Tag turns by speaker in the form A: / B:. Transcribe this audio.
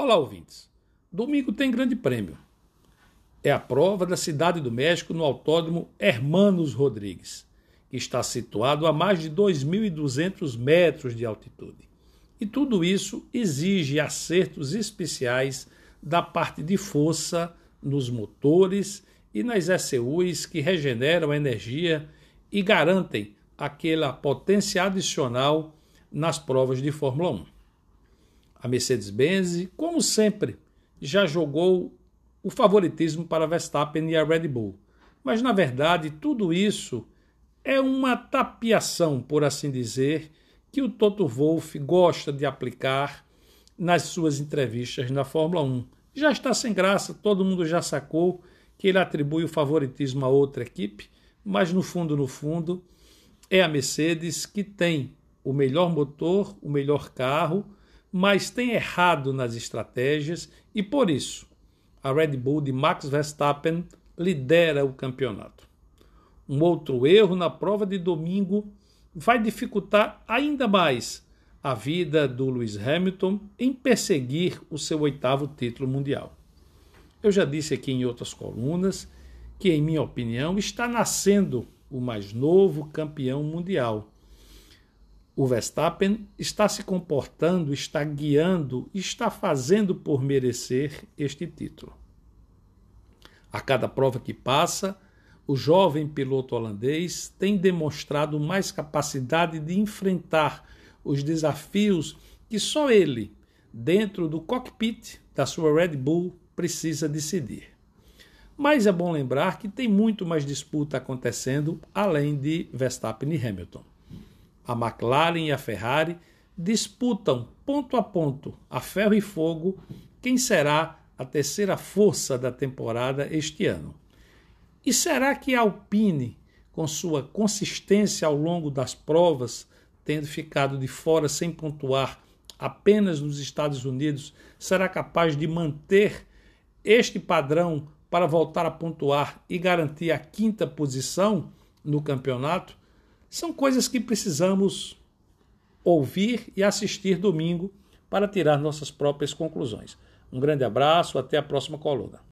A: Olá, ouvintes. Domingo tem grande prêmio. É a prova da Cidade do México no Autódromo Hermanos Rodrigues, que está situado a mais de 2.200 metros de altitude. E tudo isso exige acertos especiais da parte de força nos motores e nas ECUs que regeneram a energia e garantem aquela potência adicional nas provas de Fórmula 1. A Mercedes-Benz, como sempre, já jogou o favoritismo para Verstappen e a Red Bull. Mas, na verdade, tudo isso é uma tapiação, por assim dizer, que o Toto Wolff gosta de aplicar nas suas entrevistas na Fórmula 1. Já está sem graça, todo mundo já sacou que ele atribui o favoritismo a outra equipe, mas no fundo, no fundo, é a Mercedes que tem o melhor motor, o melhor carro mas tem errado nas estratégias e por isso a Red Bull de Max Verstappen lidera o campeonato. Um outro erro na prova de domingo vai dificultar ainda mais a vida do Lewis Hamilton em perseguir o seu oitavo título mundial. Eu já disse aqui em outras colunas que, em minha opinião, está nascendo o mais novo campeão mundial o Verstappen está se comportando, está guiando, está fazendo por merecer este título. A cada prova que passa, o jovem piloto holandês tem demonstrado mais capacidade de enfrentar os desafios que só ele, dentro do cockpit da sua Red Bull, precisa decidir. Mas é bom lembrar que tem muito mais disputa acontecendo além de Verstappen e Hamilton a McLaren e a Ferrari disputam ponto a ponto, a ferro e fogo, quem será a terceira força da temporada este ano. E será que a Alpine, com sua consistência ao longo das provas, tendo ficado de fora sem pontuar apenas nos Estados Unidos, será capaz de manter este padrão para voltar a pontuar e garantir a quinta posição no campeonato? São coisas que precisamos ouvir e assistir domingo para tirar nossas próprias conclusões. Um grande abraço, até a próxima coluna.